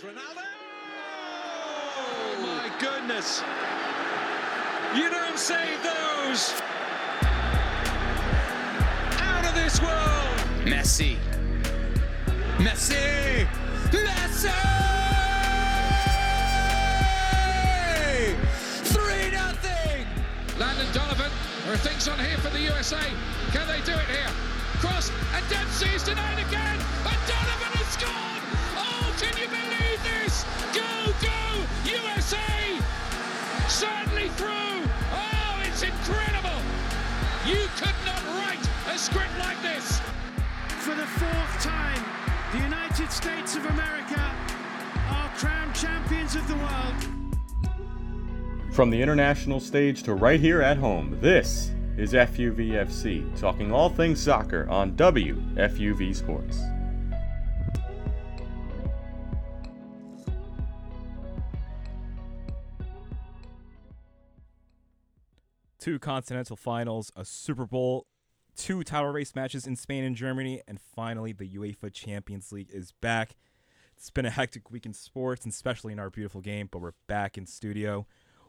Here's Ronaldo. Oh my goodness. You don't save those. Out of this world. Messi. Messi. Messi. Three nothing. Landon Donovan. There are things on here for the USA. Can they do it here? Cross and Dempsey's denied again. This? Go, go, USA! Certainly through. Oh, it's incredible. You could not write a script like this. For the fourth time, the United States of America are crowned champions of the world. From the international stage to right here at home, this is FUVFC, talking all things soccer on WFUV Sports. Two continental finals, a Super Bowl, two title race matches in Spain and Germany, and finally the UEFA Champions League is back. It's been a hectic week in sports, and especially in our beautiful game, but we're back in studio.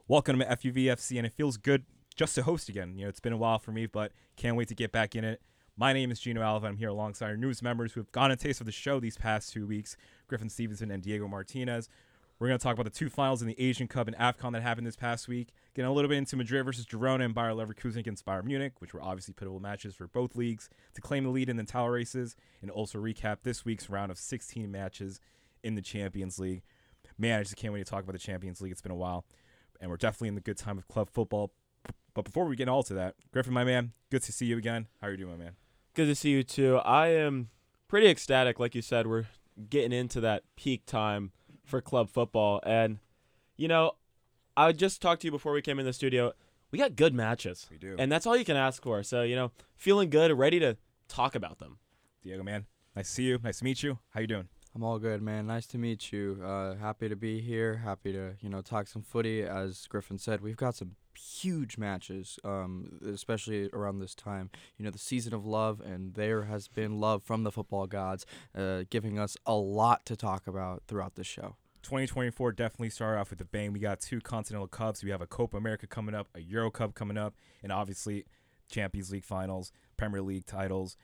Welcome to FUVFC, and it feels good just to host again. You know, it's been a while for me, but can't wait to get back in it. My name is Gino Alva. I'm here alongside our newest members who have gotten a taste of the show these past two weeks Griffin Stevenson and Diego Martinez. We're going to talk about the two finals in the Asian Cup and AFCON that happened this past week. Getting a little bit into Madrid versus Girona and Bayer Leverkusen against Bayern Munich, which were obviously pivotal matches for both leagues to claim the lead in the title races, and also recap this week's round of 16 matches in the Champions League. Man, I just can't wait to talk about the Champions League. It's been a while, and we're definitely in the good time of club football. But before we get all to that, Griffin, my man, good to see you again. How are you doing, my man? Good to see you too. I am pretty ecstatic. Like you said, we're getting into that peak time for club football. And, you know, I just talked to you before we came in the studio. We got good matches. We do. And that's all you can ask for. So, you know, feeling good, ready to talk about them. Diego, man, nice to see you. Nice to meet you. How you doing? I'm all good, man. Nice to meet you. Uh, happy to be here. Happy to you know talk some footy. As Griffin said, we've got some huge matches, um, especially around this time. You know, the season of love, and there has been love from the football gods, uh, giving us a lot to talk about throughout the show. 2024 definitely started off with a bang. We got two Continental Cups. We have a Copa America coming up, a Euro Cup coming up, and obviously Champions League finals, Premier League titles.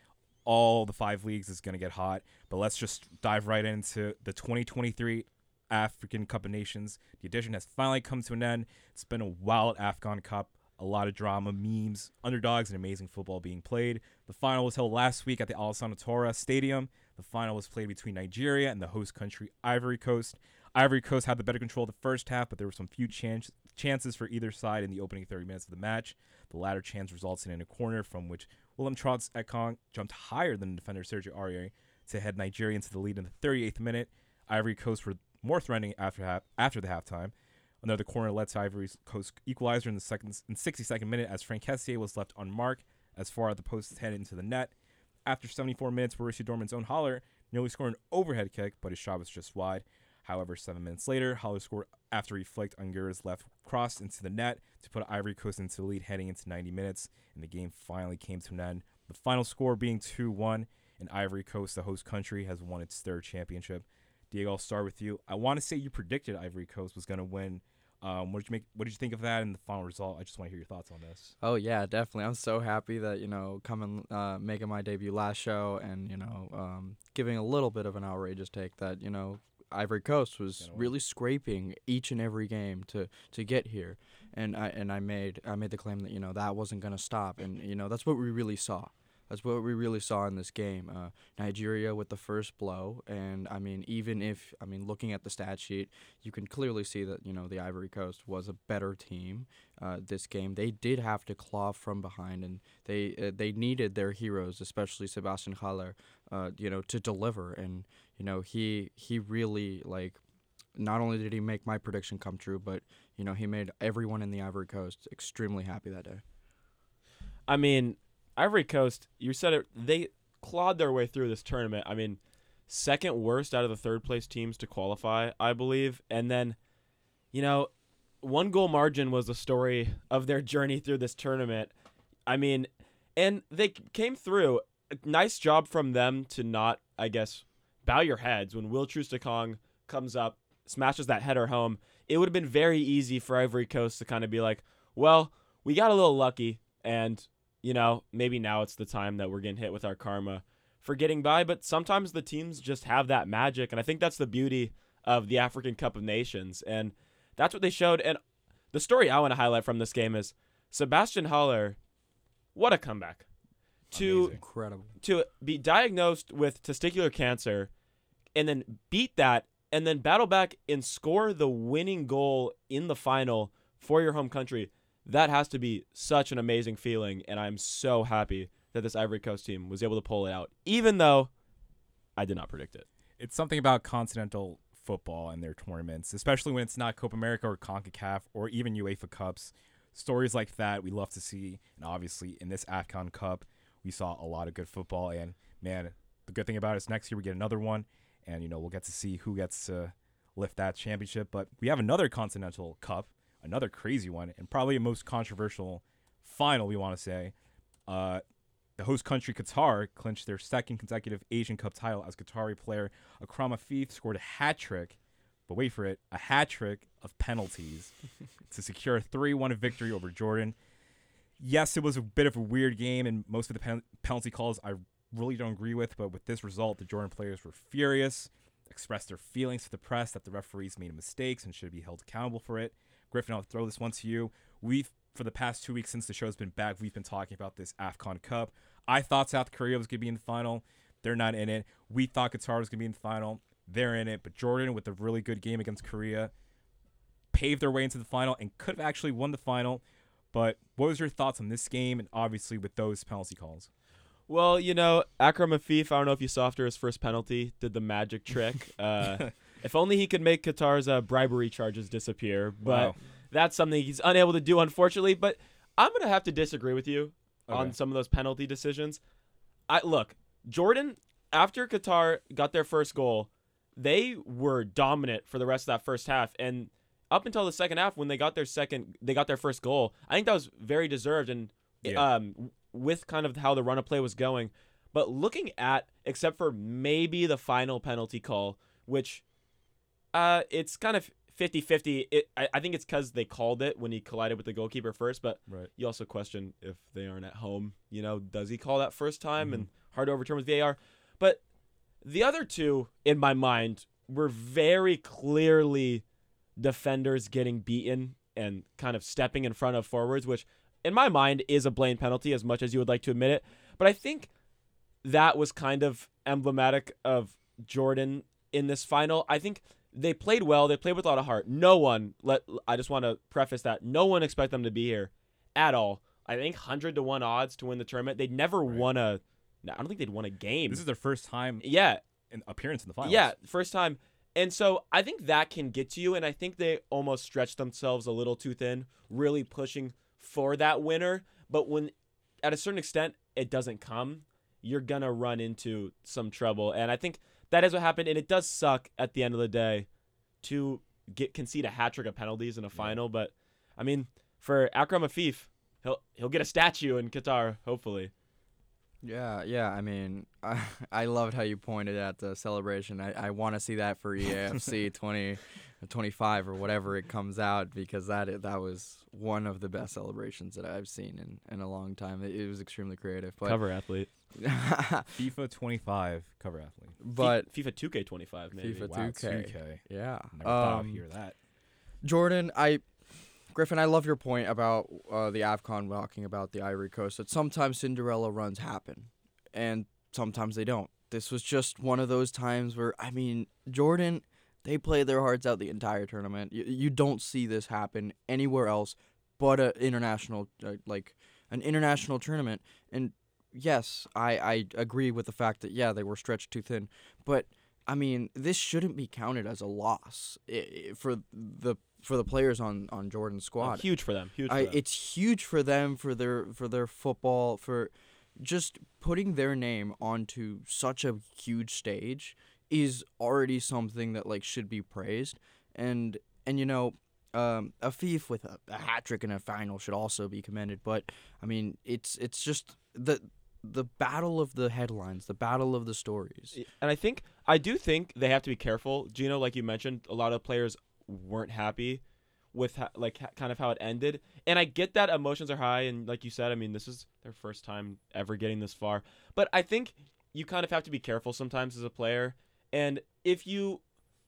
All the five leagues is going to get hot. But let's just dive right into the 2023 African Cup of Nations. The edition has finally come to an end. It's been a wild AFCON Cup, a lot of drama, memes, underdogs, and amazing football being played. The final was held last week at the Alassane Ouattara Stadium. The final was played between Nigeria and the host country, Ivory Coast. Ivory Coast had the better control of the first half, but there were some few chance, chances for either side in the opening 30 minutes of the match. The latter chance resulted in a corner from which William Troost-Ekong jumped higher than defender Sergio Aurier to head Nigeria into the lead in the 38th minute. Ivory Coast were more threatening after half, after the halftime. Another corner led to Ivory Coast equalizer in the second in 62nd minute as Franck Kessié was left unmarked as far as the post headed into the net. After 74 minutes, Borussia Dortmund's own Haller nearly scored an overhead kick, but his shot was just wide. However, seven minutes later, Haller scored after he flicked Adingra's left cross into the net to put Ivory Coast into the lead heading into 90 minutes, and the game finally came to an end. The final score being 2 1, and Ivory Coast, the host country, has won its third championship. Diego, I'll start with you. I want to say you predicted Ivory Coast was going to win. Um, what did you make? What did you think of that and the final result? I just want to hear your thoughts on this. Oh yeah, definitely. I'm so happy that you know coming uh, making my debut last show and you know um, giving a little bit of an outrageous take that you know Ivory Coast was really scraping each and every game to to get here, and I and I made I made the claim that you know that wasn't gonna stop, and you know that's what we really saw. That's what we really saw in this game. Uh, Nigeria with the first blow, and I mean, even if I mean, looking at the stat sheet, you can clearly see that you know the Ivory Coast was a better team. Uh, this game, they did have to claw from behind, and they uh, they needed their heroes, especially Sebastian Haller, uh, you know, to deliver. And you know, he he really like. Not only did he make my prediction come true, but you know he made everyone in the Ivory Coast extremely happy that day. I mean, Ivory Coast, you said it, they clawed their way through this tournament. I mean, second worst out of the third place teams to qualify, I believe. And then, you know, one goal margin was the story of their journey through this tournament. I mean, and they came through. Nice job from them to not, I guess, bow your heads when Will Troost-Ekong comes up, smashes that header home. It would have been very easy for Ivory Coast to kind of be like, well, we got a little lucky, and you know maybe now it's the time that we're getting hit with our karma for getting by. But sometimes the teams just have that magic, and I think that's the beauty of the African Cup of Nations, and that's what they showed. And the story I want to highlight from this game is Sebastian Haller. What a comeback! To Incredible. to be diagnosed with testicular cancer and then beat that and then battle back and score the winning goal in the final for your home country that has to be such an amazing feeling and i'm so happy that this ivory coast team was able to pull it out even though i did not predict it it's something about continental football and their tournaments, especially when it's not Copa America or CONCACAF or even UEFA Cups. Stories like that we love to see. And obviously, in this AFCON Cup, we saw a lot of good football. And man, the good thing about it is next year we get another one. And, you know, we'll get to see who gets to lift that championship. But we have another Continental Cup, another crazy one, and probably a most controversial final, we want to say. Uh, the host country Qatar clinched their second consecutive Asian Cup title as Qatari player Akram Afif scored a hat trick, but wait for it, a hat trick of penalties to secure a 3-1 victory over Jordan. Yes, it was a bit of a weird game, and most of the pen- penalty calls I really don't agree with. But with this result, the Jordan players were furious, expressed their feelings to the press that the referees made mistakes and should be held accountable for it. Griffin, I'll throw this one to you. We've for the past two weeks since the show's been back, we've been talking about this AFCON Cup. I thought South Korea was going to be in the final. They're not in it. We thought Qatar was going to be in the final. They're in it. But Jordan, with a really good game against Korea, paved their way into the final and could have actually won the final. But what was your thoughts on this game and obviously with those penalty calls? well you know akram afif i don't know if you saw after his first penalty did the magic trick uh, if only he could make qatar's uh, bribery charges disappear but Wow. that's something he's unable to do unfortunately but i'm gonna have to disagree with you on some of those penalty decisions i look jordan after qatar got their first goal they were dominant for the rest of that first half and up until the second half when they got their second they got their first goal i think that was very deserved and Yeah. um with kind of how the run of play was going but looking at except for maybe the final penalty call which uh it's kind of 50-50 it, I, I think it's because they called it when he collided with the goalkeeper first but Right. you also question if they aren't at home you know does he call that first time and hard to overturn with var but the other two in my mind were very clearly defenders getting beaten and kind of stepping in front of forwards which in my mind is a blatant penalty as much as you would like to admit it. But i think that was kind of emblematic of jordan in this final. I think they played well they played with a lot of heart no one let i just want to preface that no one expect them to be here at all i think 100 to 1 odds to win the tournament they'd never won a i don't think they'd won a game This is their first time yeah in appearance in the finals. yeah, first time. And so I think that can get to you, and I think they almost stretched themselves a little too thin, really pushing for that winner. But when, at a certain extent, it doesn't come, you're gonna run into some trouble. And I think that is what happened. And it does suck at the end of the day to get concede a hat trick of penalties in a final. But I mean, for Akram Afif, he'll he'll get a statue in Qatar, hopefully. Yeah, yeah. I mean, I, I loved how you pointed at the celebration. I, I want to see that for EAFC 20, 25 or whatever it comes out because that that was one of the best celebrations that I've seen in, in a long time. It, it was extremely creative. But, Cover athlete. FIFA 25 cover athlete. but FIFA 2K25 maybe. FIFA Wow, 2K. 2K. yeah. Never thought I'd Um, hear that. Jordan, I Griffin, I love your point about uh, the Afcon talking about the Ivory Coast. That sometimes Cinderella runs happen, and sometimes they don't. This was just one of those times where I mean, Jordan, they played their hearts out the entire tournament. You, you don't see this happen anywhere else, but a international uh, like an international tournament. And yes, I I agree with the fact that yeah they were stretched too thin, but I mean, this shouldn't be counted as a loss i- i- for the for the players on on Jordan's Oh, squad. huge for them. Huge for I, them. it's huge for them for their for their football for just putting their name onto such a huge stage is already something that like should be praised and and you know um, Afif with a, a hat trick in a final should also be commended but I mean it's it's just the the battle of the headlines, the battle of the stories. And I think I do think they have to be careful. Gino, like you mentioned, a lot of players weren't happy with ha- like ha- kind of how it ended. And I get that emotions are high and like you said, I mean, this is their first time ever getting this far. But I think you kind of have to be careful sometimes as a player. And if you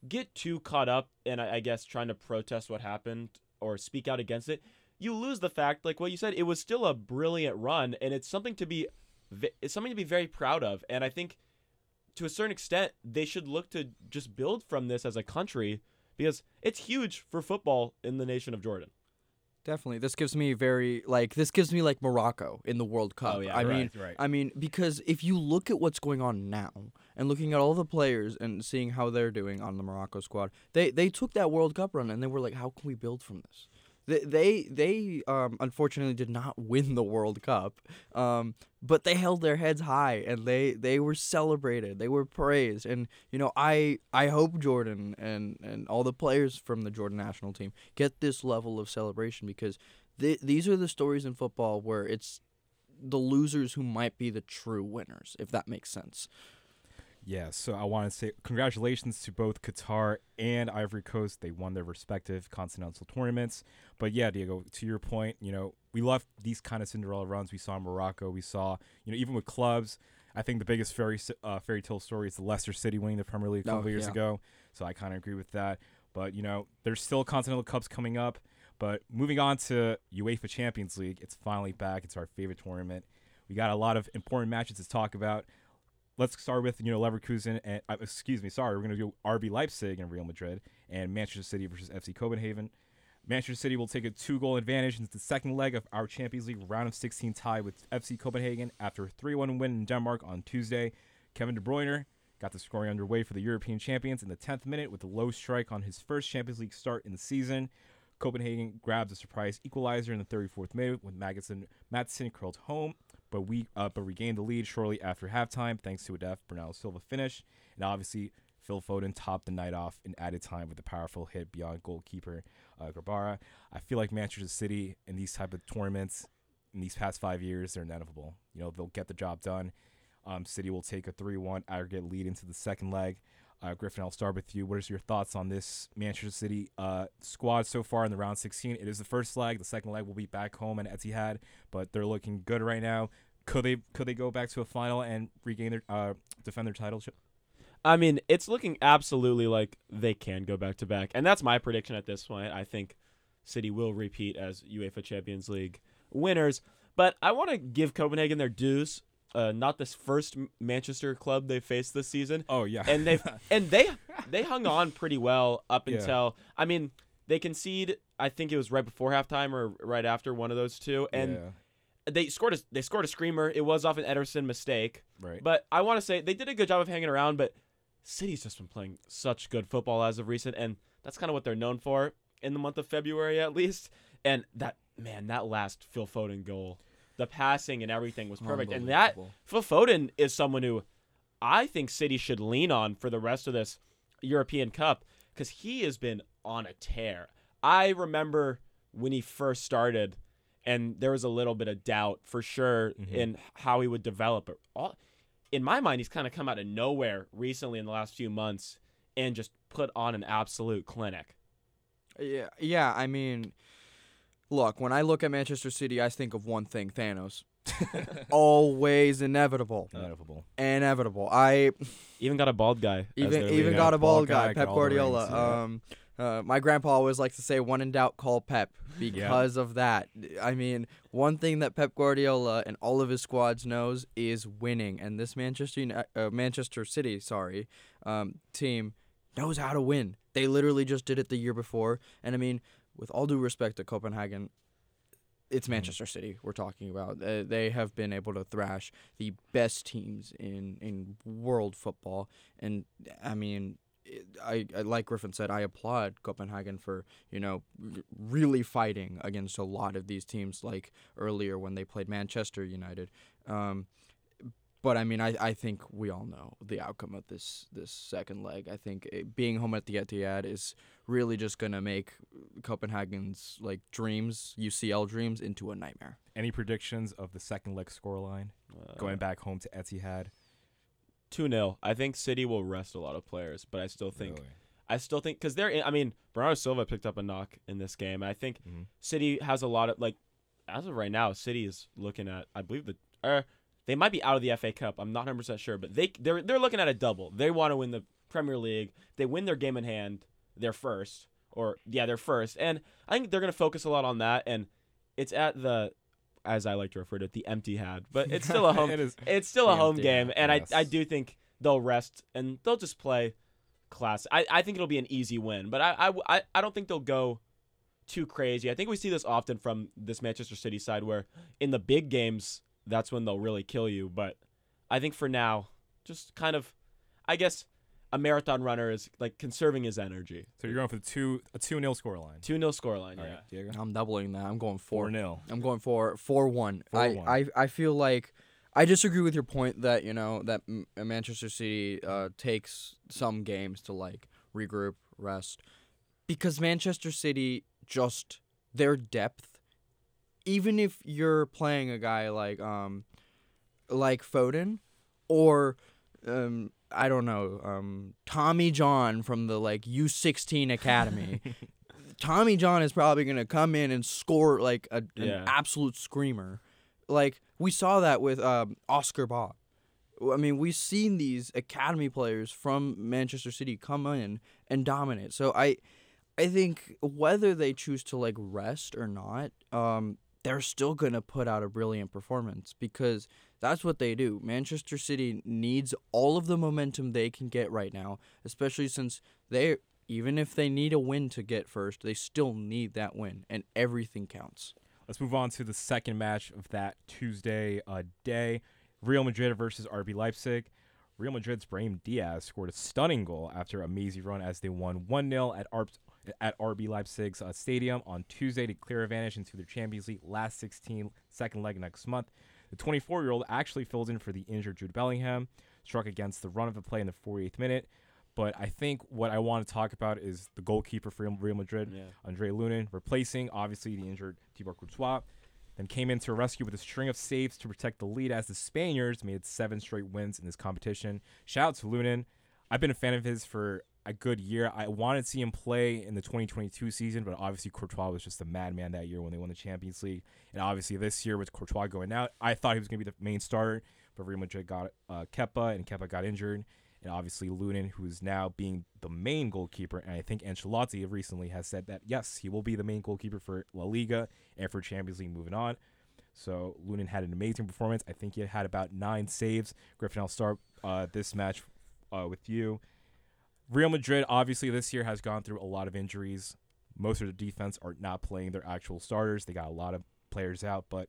get too caught up in I guess trying to protest what happened or speak out against it, you lose the fact like what you said, it was still a brilliant run and it's something to be it's something to be very proud of. And I think to a certain extent, they should look to just build from this as a country because it's huge for football in the nation of Jordan. Definitely. This gives me very like this gives me like Morocco in the World Cup. Oh, yeah, I right, mean right. I mean because if you look at what's going on now and looking at all the players and seeing how they're doing on the Morocco squad, they they took that World Cup run and they were like how can we build from this? They they, um, unfortunately did not win the World Cup, um, but they held their heads high and they, they were celebrated. They were praised, and you know I I hope Jordan and, and all the players from the Jordan national team get this level of celebration because th- these are the stories in football where it's the losers who might be the true winners, if that makes sense. Yeah, so I want to say congratulations to both Qatar and Ivory Coast. They won their respective continental tournaments. But yeah, Diego, to your point, you know, we love these kind of Cinderella runs. We saw in Morocco. We saw, you know, even with clubs. I think the biggest fairy uh, fairy tale story is the Leicester City winning the Premier League a couple Oh, years yeah. ago. So I kind of agree with that. But you know, there's still Continental Cups coming up. But moving on to UEFA Champions League, it's finally back. It's our favorite tournament. We got a lot of important matches to talk about let's start with you know Leverkusen and uh, excuse me, sorry, we're going to do RB Leipzig and Real Madrid and Manchester City versus FC Copenhagen. Manchester City will take a two-goal advantage into the second leg of our Champions League round of 16 tie with FC Copenhagen after a 3-1 win in Denmark on Tuesday. Kevin De Bruyne got the scoring underway for the European champions in the 10th minute with a low strike on his first Champions League start in the season. Copenhagen grabs a surprise equalizer in the 34th minute with Magnus Mattsson curled home, but we uh, but regained the lead shortly after halftime thanks to a def Bernardo Silva finish, and obviously Phil Foden topped the night off in added time with a powerful hit beyond goalkeeper uh, Grabara. I feel like Manchester City in these type of tournaments in these past five years they're inevitable. You know they'll get the job done. Um, City will take a 3-1 aggregate lead into the second leg. Uh, Griffin, I'll start with you. What is your thoughts on this Manchester City uh, squad so far in the round 16? It is the first leg. The second leg will be back home in Etihad, but they're looking good right now. Could they could they go back to a final and regain their uh, defend their title? I mean, it's looking absolutely like they can go back to back, and that's my prediction at this point. I think City will repeat as UEFA Champions League winners, but I want to give Copenhagen their dues. Uh, not this first Manchester club they faced this season, Oh yeah, and they and they they hung on pretty well up Yeah. until I mean they concede. I think it was right before halftime or right after one of those two, and yeah, they scored a they scored a screamer. It was off an Ederson mistake. right. But I want to say they did a good job of hanging around, but City's just been playing such good football as of recent, and that's kind of what they're known for in the month of February at least. And that man, that last Phil Foden goal, the passing and everything was perfect. And that Unbelievable. Phil Foden is someone who I think City should lean on for the rest of this European Cup because he has been on a tear. I remember when he first started, and there was a little bit of doubt for sure mm-hmm. in how he would develop. But all, in my mind, he's kind of come out of nowhere recently in the last few months and just put on an absolute clinic. Yeah, yeah. I mean, look, when I look at Manchester City, I think of one thing: Thanos. Always inevitable. Inevitable. Inevitable. I Even got a bald guy. even even got a bald guy, got Pep all rings, Guardiola. yeah. Um, uh, my grandpa always likes to say, "One in doubt, call Pep," because of that. I mean, one thing that Pep Guardiola and all of his squads knows is winning, and this Manchester uh, Manchester City, sorry, um, team knows how to win. They literally just did it the year before, and I mean, with all due respect to Copenhagen, it's Manchester City we're talking about. Uh, they have been able to thrash the best teams in, in world football, and I mean, it- I, I like Griffin said, I applaud Copenhagen for you know r- really fighting against a lot of these teams. Like earlier when they played Manchester United, um, but I mean, I, I think we all know the outcome of this this second leg. I think it, being home at the Etihad is really just gonna make Copenhagen's like dreams, UCL dreams, into a nightmare. Any predictions of the second leg scoreline Uh, going back home to Etihad? two 0 I think City will rest a lot of players, but I still think Really? I still think because they're. In, I mean, Bernardo Silva picked up a knock in this game. I think Mhm. City has a lot of like, as of right now, City is looking at. I believe the. Uh, they might be out of the FA Cup. I'm not 100 percent sure, but they they're they're looking at a double. They want to win the Premier League. They win their game in hand. They're first, or yeah, they're first, and I think they're gonna focus a lot on that. And it's at the, as I like to refer to it, the empty had, but it's still a home. It is. it's still a home game, net, and yes. I I do think they'll rest and they'll just play class. I, I think it'll be an easy win, but I, I, I don't think they'll go too crazy. I think we see this often from this Manchester City side where in the big games that's when they'll really kill you. But I think for now, just kind of, I guess a marathon runner is like conserving his energy. So you're going for the two a two 0 scoreline. Two 0 scoreline. All Yeah. right, Diego. I'm doubling that. I'm going Four four. 0 I'm going for four one. I, 4-1. I I feel like I disagree with your point that you know that M- Manchester City uh, takes some games to like regroup, rest, because Manchester City just their depth. Even if you're playing a guy like um, like Foden, or um, I don't know, um, Tommy John from the like U16 academy. Tommy John is probably gonna come in and score like a, an absolute screamer. Like we saw that with um, Oscar Bobb. I mean, we've seen these academy players from Manchester City come in and dominate. So I, I think whether they choose to like rest or not, um, they're still gonna put out a brilliant performance because that's what they do. Manchester City needs all of the momentum they can get right now, especially since they even if they need a win to get first, they still need that win, and everything counts. Let's move on to the second match of that Tuesday uh, day. Real Madrid versus RB Leipzig. Real Madrid's Brahim Diaz scored a stunning goal after a mazy run as they won 1-0 at, Arp- at RB Leipzig's uh, stadium on Tuesday to clear advantage into their Champions League last 16 second leg next month. The 24-year-old actually filled in for the injured Jude Bellingham, struck against the run of the play in the 48th minute. But I think what I want to talk about is the goalkeeper for Real Madrid, Yeah. Andre Lunin, replacing obviously the injured Thibaut Courtois. Then came in to rescue with a string of saves to protect the lead as the Spaniards made seven straight wins in this competition. Shout out to Lunin. I've been a fan of his for a good year. I wanted to see him play in the 2022 season, but obviously Courtois was just a madman that year when they won the Champions League. And obviously this year with Courtois going out, I thought he was going to be the main starter, but Real Madrid got uh, Kepa, and Kepa got injured. And obviously Lunin, who is now being the main goalkeeper, and I think Ancelotti recently has said that yes, he will be the main goalkeeper for La Liga and for Champions League moving on. So Lunin had an amazing performance. I think he had about nine saves. Griffin, I'll start uh, this match uh, with you. Real Madrid, obviously, this year has gone through a lot of injuries. Most of the defense are not playing their actual starters. They got a lot of players out, but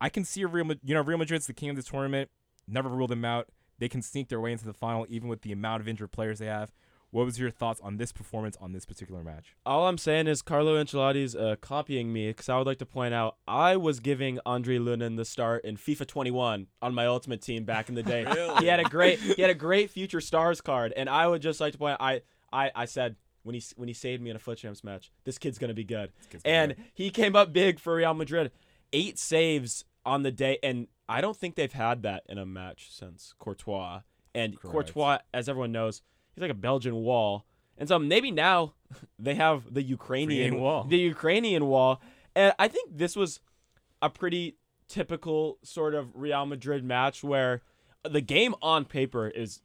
I can see a Real, you know, Real Madrid's the king of the tournament. Never rule them out. They can sneak their way into the final, even with the amount of injured players they have. What was your thoughts on this performance on this particular match? All I'm saying is Carlo Ancelotti's uh, copying me because I would like to point out I was giving Andre Lunin the start in FIFA 21 on my ultimate team back in the day. He had a great he had a great future stars card, and I would just like to point out I I, I said when he when he saved me in a foot champs match, this kid's gonna be good, gonna and be he came up big for Real Madrid, eight saves on the day, and I don't think they've had that in a match since Courtois. And Correct. Courtois, as everyone knows, he's like a Belgian wall. And so maybe now they have the Ukrainian Ukrainian wall. The Ukrainian wall. And I think this was a pretty typical sort of Real Madrid match where the game on paper is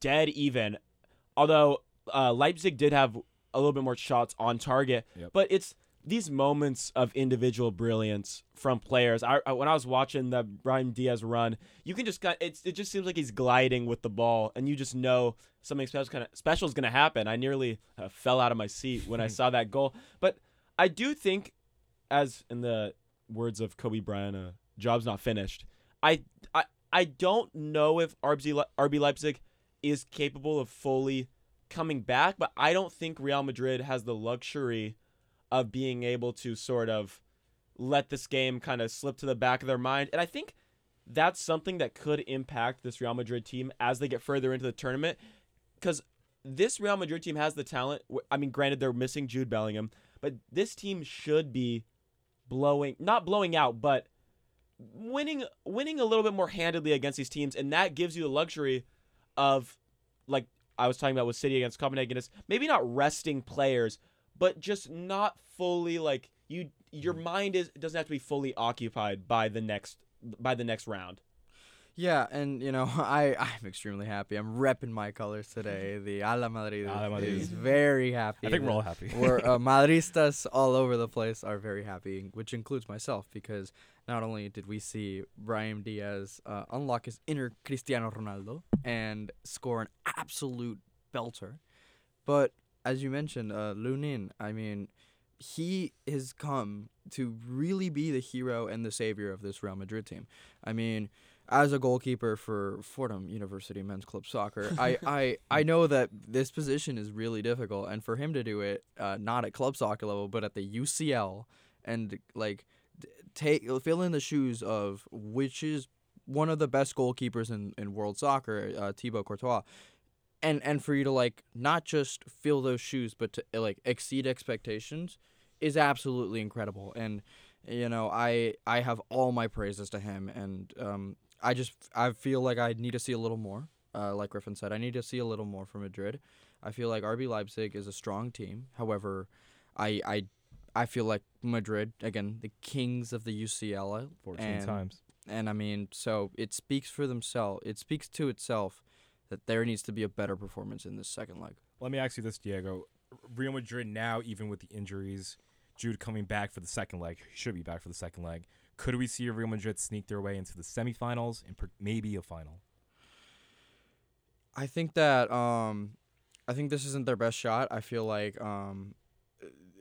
dead even. Although uh, Leipzig did have a little bit more shots on target, Yep. but it's these moments of individual brilliance from players. I, I when I was watching the Brahim Diaz run, you can just kind it's it just seems like he's gliding with the ball, and you just know something special kind of special is going to happen. I nearly uh, fell out of my seat when I saw that goal, but I do think, as in the words of Kobe Bryant, uh, "Job's not finished." I I I don't know if RB Le- RB Leipzig is capable of fully coming back, but I don't think Real Madrid has the luxury of being able to sort of let this game kind of slip to the back of their mind. And I think that's something that could impact this Real Madrid team as they get further into the tournament. Because this Real Madrid team has the talent. I mean, granted, they're missing Jude Bellingham, but this team should be blowing, not blowing out, but winning, winning a little bit more handedly against these teams, and that gives you the luxury of, like I was talking about with City against Copenhagen, is maybe not resting players, but just not fully like you. Your mind is doesn't have to be fully occupied by the next by the next round. Yeah, and you know, I I'm extremely happy. I'm repping my colors today. The Hala Madrid Hala Madrid. is very happy. I think we're all happy. We're uh, Madristas all over the place are very happy, which includes myself because not only did we see Brahim Diaz uh, unlock his inner Cristiano Ronaldo and score an absolute belter, but as you mentioned, uh, Lunin, I mean, he has come to really be the hero and the savior of this Real Madrid team. I mean, as a goalkeeper for Fordham University Men's Club Soccer, I, I, I know that this position is really difficult, and for him to do it, uh, not at club soccer level, but at the UCL, and like take fill in the shoes of which is one of the best goalkeepers in, in world soccer, uh, Thibaut Courtois, and and for you to like not just fill those shoes, but to like exceed expectations, is absolutely incredible. And you know, I I have all my praises to him, and um, I just I feel like I need to see a little more. Uh, like Griffin said, I need to see a little more from Madrid. I feel like RB Leipzig is a strong team. However, I I I feel like Madrid again, the kings of the UCL, 14 and, times. and I mean, so it speaks for themselves. It speaks to itself that there needs to be a better performance in this second leg. Let me ask you this, Diego. Real Madrid now, even with the injuries, Jude coming back for the second leg, should be back for the second leg. Could we see Real Madrid sneak their way into the semifinals and per- maybe a final? I think that um, I think this isn't their best shot. I feel like um,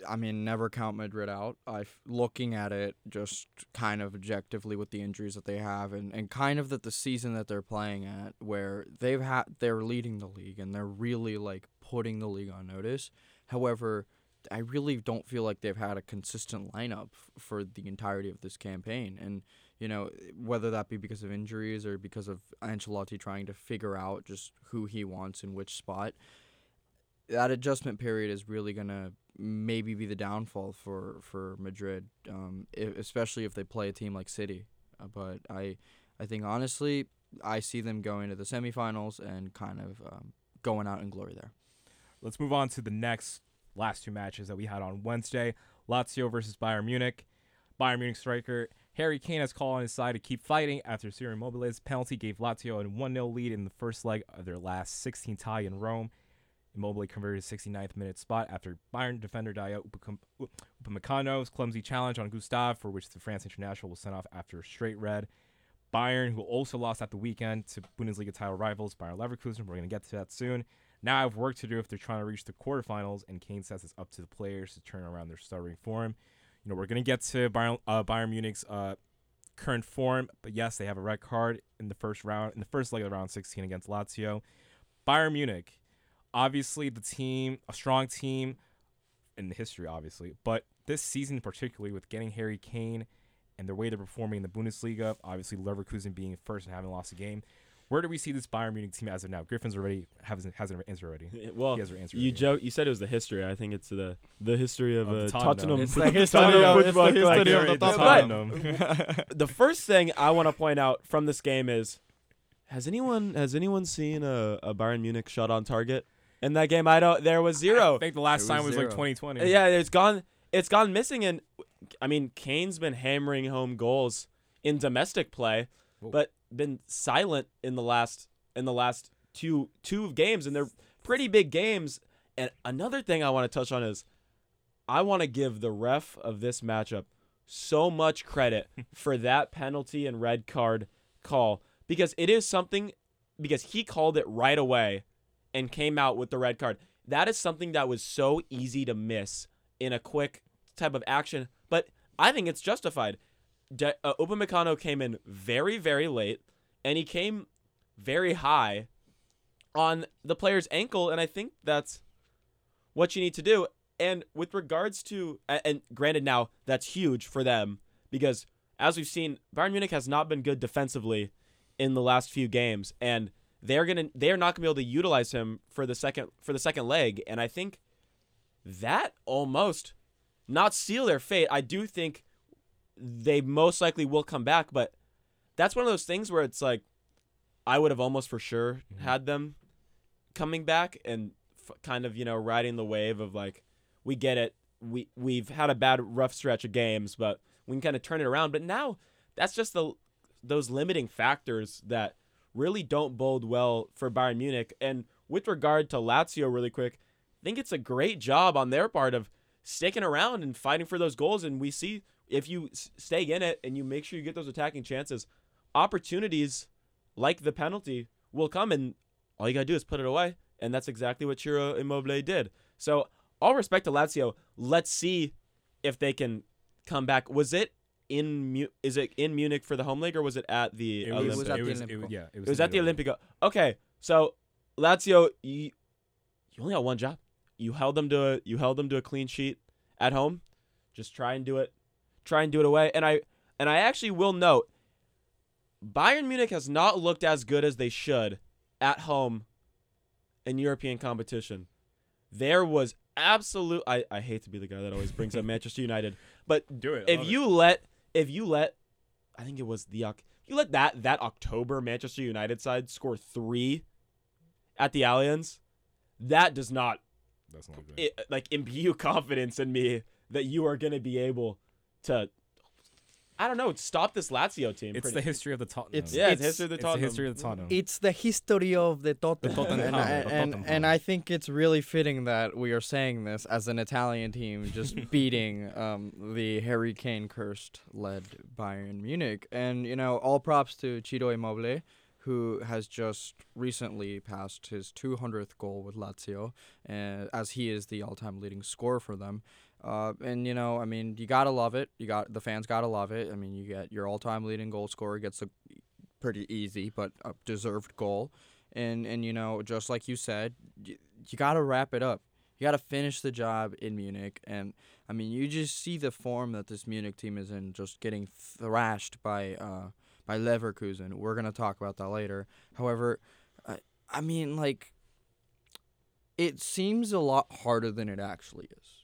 I mean, never count Madrid out. I looking at it just kind of objectively with the injuries that they have, and, and kind of that the season that they're playing at, where they've had they're leading the league and they're really like putting the league on notice. However, I really don't feel like they've had a consistent lineup for the entirety of this campaign, and you know whether that be because of injuries or because of Ancelotti trying to figure out just who he wants in which spot. That adjustment period is really gonna maybe be the downfall for for Madrid, um, i especially if they play a team like City. Uh, but I, I think honestly, I see them going to the semifinals and kind of um, going out in glory there. Let's move on to the next last two matches that we had on Wednesday. Lazio versus Bayern Munich. Bayern Munich striker Harry Kane has called on his side to keep fighting after Ciro Immobile's penalty gave Lazio a 1-0 lead in the first leg of their last 16 tie in Rome. Immobile converted a 69th minute spot after Bayern defender Dayot Upam- Upamecano's clumsy challenge on Gustave, for which the France international was sent off after a straight red. Bayern, who also lost at the weekend to Bundesliga title rivals Bayern Leverkusen, we're going to get to that soon. Now I have work to do if they're trying to reach the quarterfinals, and Kane says it's up to the players to turn around their stuttering form. You know, we're going to get to Bayern, uh, Bayern Munich's uh, current form, but yes, they have a red card in the first round, in the first leg of the round 16 against Lazio. Bayern Munich, obviously the team, a strong team in the history, obviously, but this season particularly with getting Harry Kane and the way they're performing in the Bundesliga, obviously Leverkusen being first and having lost a game. Where do we see this Bayern Munich team as of now? Griffin's already has has an answer already. Well, He has her answer you already. joke. You said it was the history. I think it's the the history of, Of uh, Tottenham. It's the history of- the Football Club. history of the It's Tottenham. Tottenham. the first thing I want to point out from this game is has anyone has anyone seen a, a Bayern Munich shot on target in that game? I don't. There was zero. I think the last It time was was like 2020. yeah, it's gone. It's gone missing. And I mean, Kane's been hammering home goals in domestic play, Whoa. but been silent in the last in the last two two games, and they're pretty big games. And another thing I want to touch on is I want to give the ref of this matchup so much credit for that penalty and red card call because it is something because he called it right away and came out with the red card. That is something that was so easy to miss in a quick type of action, but I think it's justified. De- uh, Upamecano came in very very late and he came very high on the player's ankle and I think that's what you need to do. And with regards to, and granted, now that's huge for them because as we've seen, Bayern Munich has not been good defensively in the last few games, and they're gonna they're not gonna be able to utilize him for the second for the second leg. And I think that almost not seal their fate. I do think they most likely will come back, but that's one of those things where it's like I would have almost for sure mm-hmm. had them coming back and f- kind of you know riding the wave of like we get it we we've had a bad rough stretch of games but we can kind of turn it around but now that's just the those limiting factors that really don't bode well for Bayern Munich. And with regard to Lazio really quick I think it's a great job on their part of sticking around and fighting for those goals. And we see if you stay in it and you make sure you get those attacking chances opportunities like the penalty will come. And all you gotta do is put it away. And that's exactly what Ciro Immobile did. So all respect to Lazio. Let's see if they can come back. Was it in Mu- is it in Munich for the home league or was it at the It Olympic? was, at it the was, it Olimpico. was- yeah, it was, It was at the Olimpico. Okay, so Lazio, you, you only got one job. You held them to a, you held them to a clean sheet at home. Just try and do it, try and do it away. And I and I actually will note, Bayern Munich has not looked as good as they should at home in European competition. There was absolute. I, I hate to be the guy that always brings up Manchester United, but Do it. If love it. you let if you let I think it was the you let that that October Manchester United side score 3 at the Allianz that does not That's not good. it, like imbue confidence in me that you are going to be able to I don't know, stop this Lazio team. It's pretty- the history of the Tottenham. It's- yeah, it's, it's- history of the It's the Tottenham. history of the Tottenham. It's the history of the Tottenham, Tottenham, and, the and, and, and I think it's really fitting that we are saying this as an Italian team just beating um, the Harry Kane cursed led Bayern Munich, and you know all props to Ciro Immobile, who has just recently passed his 200th goal with Lazio, uh, as he is the all-time leading scorer for them. Uh, and you know, I mean, you gotta love it. You got the fans gotta love it. I mean, you get your all-time leading goal scorer gets a pretty easy but a deserved goal, and and you know, just like you said, you, you gotta wrap it up. You gotta finish the job in Munich, and I mean, you just see the form that this Munich team is in, just getting thrashed by uh by Leverkusen. We're gonna talk about that later. However, I, I mean, like, it seems a lot harder than it actually is.